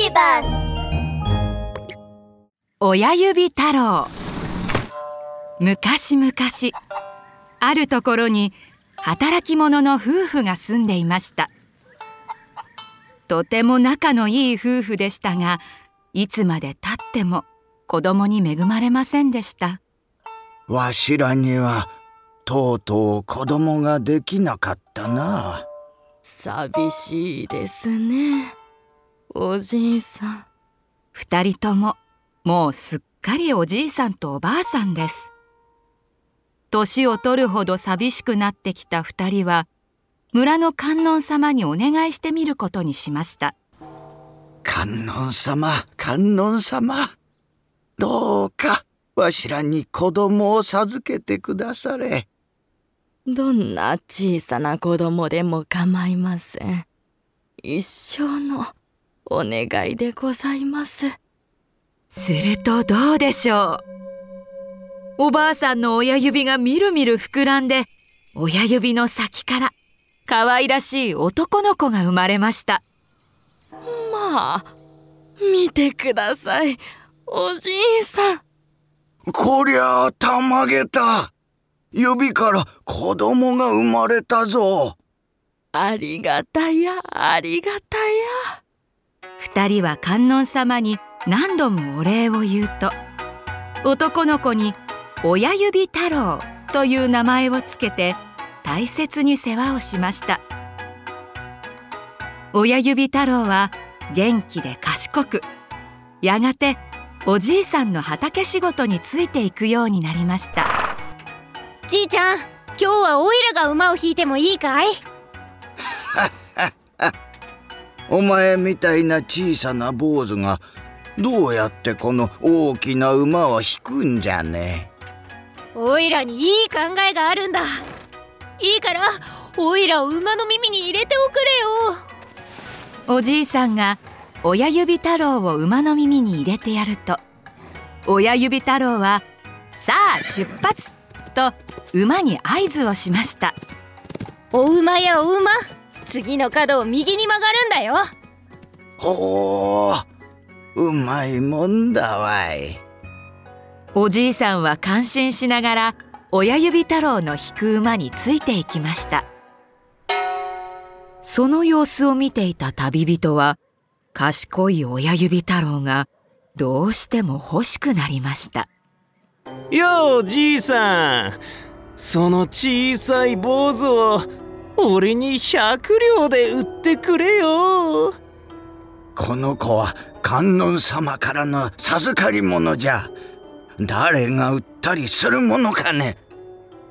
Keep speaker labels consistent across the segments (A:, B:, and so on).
A: ビバス
B: 親指太郎。昔々あるところに働き者の夫婦が住んでいました。とても仲のいい夫婦でしたがいつまでたっても子供に恵まれませんでした。
C: わしらにはとうとう子供ができなかったな。
D: 寂しいですねおじいさん。
B: 二人とももうすっかりおじいさんとおばあさんです。年を取るほど寂しくなってきた二人は村の観音様にお願いしてみることにしました。
C: 観音様観音様。どうかわしらに子供を授けてくだされ。
D: どんな小さな子供でも構いません。一生のお願いでございます。
B: するとどうでしょう。おばあさんの親指がみるみる膨らんで親指の先から可愛らしい男の子が生まれました。
D: まあ見てください。おじいさん。
C: こりゃあたまげた。指から子供が生まれたぞ。
D: ありがたやありがたや
B: 二人は観音様に何度もお礼を言うと男の子に親指太郎という名前をつけて大切に世話をしました。親指太郎は元気で賢くやがておじいさんの畑仕事についていくようになりました。
A: じいちゃん今日はオイラが馬を引いてもいいかい？
C: お前みたいな小さな坊主がどうやってこの大きな馬を引くんじゃね？
A: オイラにいい考えがあるんだ。いいからオイラを馬の耳に入れておくれ
B: よ。おじいさんが親指太郎を馬の耳に入れてやると親指太郎は「さあ出発!」と馬に合図をしました。
A: お馬やお馬次の角を右に曲がるんだよ。
C: ほううまいもんだわい。
B: おじいさんは感心しながら親指太郎の引く馬についていきました。その様子を見ていた旅人は賢い親指太郎がどうしても欲しくなりました。
E: ようじいさん。その小さい坊主を俺に100両で売ってくれよ。
C: この子は観音様からの授かり物じゃ。誰が売ったりするものかね。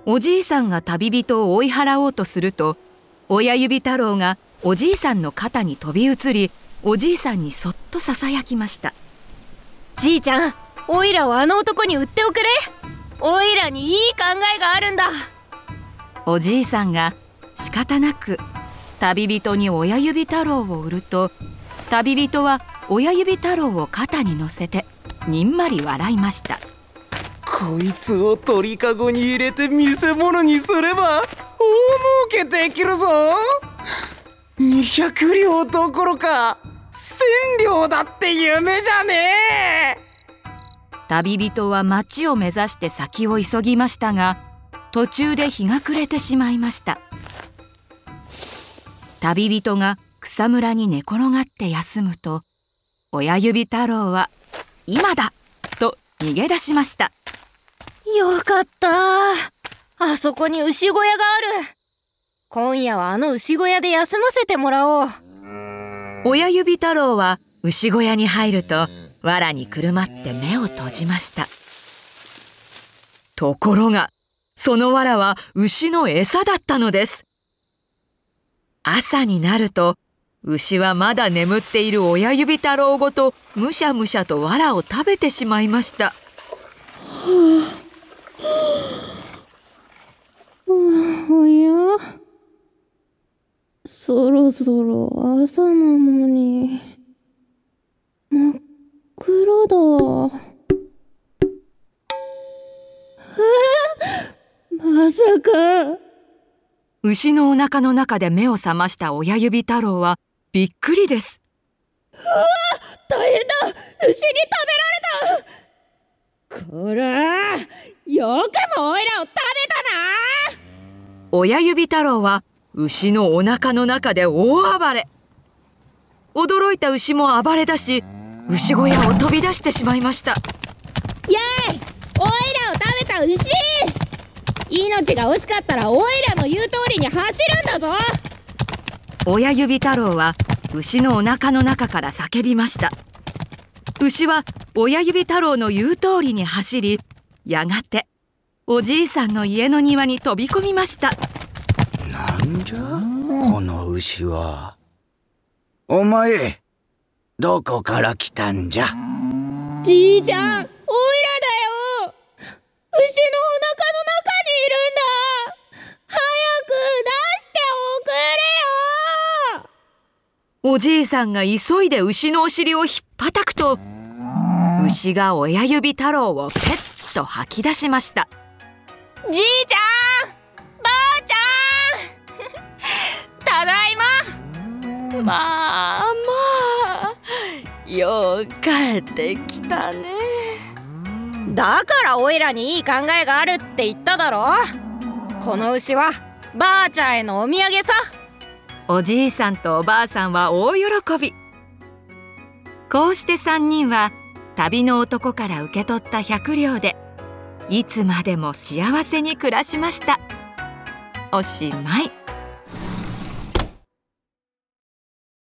B: おじいさんが旅人を追い払おうとすると親指太郎がおじいさんの肩に飛び移りおじいさんにそっとささやきました。
A: じいちゃんオイラをあの男に売っておくれ。オイラにいい考えがあるんだ。
B: おじいさんが仕方なく旅人に親指太郎を売ると旅人は親指太郎を肩に乗せてにんまり笑いました。
E: こいつを鳥かごに入れて見せ物にすれば大儲けできるぞ。200両どころか1000両だって夢じゃねえ。
B: 旅人は町を目指して先を急ぎましたが途中で日が暮れてしまいました旅人が草むらに寝転がって休むと親指太郎は「今だ!」と逃げ出しました。
A: よかった。あそこに牛小屋がある。今夜はあの牛小屋で休ませてもらおう。
B: 親指太郎は牛小屋に入ると藁にくるまって目を閉じました。ところがその藁は牛の餌だったのです朝になると牛はまだ眠っている親指太郎ごとむしゃむしゃと藁を食べてしまいました。
F: おやそろそろ朝なのに真っ暗だまさか
B: 牛のお腹の中で目を覚ました親指太郎はびっくりです。
A: 大変だ。牛に食べられた。こらよくもオイラを食べたな。
B: 親指太郎は牛のお腹の中で大暴れ。驚いた牛も暴れ出し牛小屋を飛び出してしまいました。
A: イエーイオイラを食べた牛命が惜しかったらオイラの言う通りに走るんだぞ。
B: 親指太郎は牛のお腹の中から叫びました。牛は親指太郎の言う通りに走りやがておじいさんの家の庭に飛び込みました。
C: なんじゃ？この牛は。お前どこから来たんじゃ？
A: じいちゃんオイラだよ。牛のお腹の中にいるんだ早く出しておくれよ
B: おじいさんが急いで牛のお尻をひっぱたくと牛が親指太郎をペッと吐き出しました。
G: じいちゃんばあちゃん ただいま。
D: まあまあよう帰ってきたね。
G: だからオイラにいい考えがあるって言っただろ。この牛はばあちゃんへのお土産さ。
B: おじいさんとおばあさんは大喜び。こうして3人は旅の男から受け取った百両でいつまでも幸せに暮らしました。おしまい。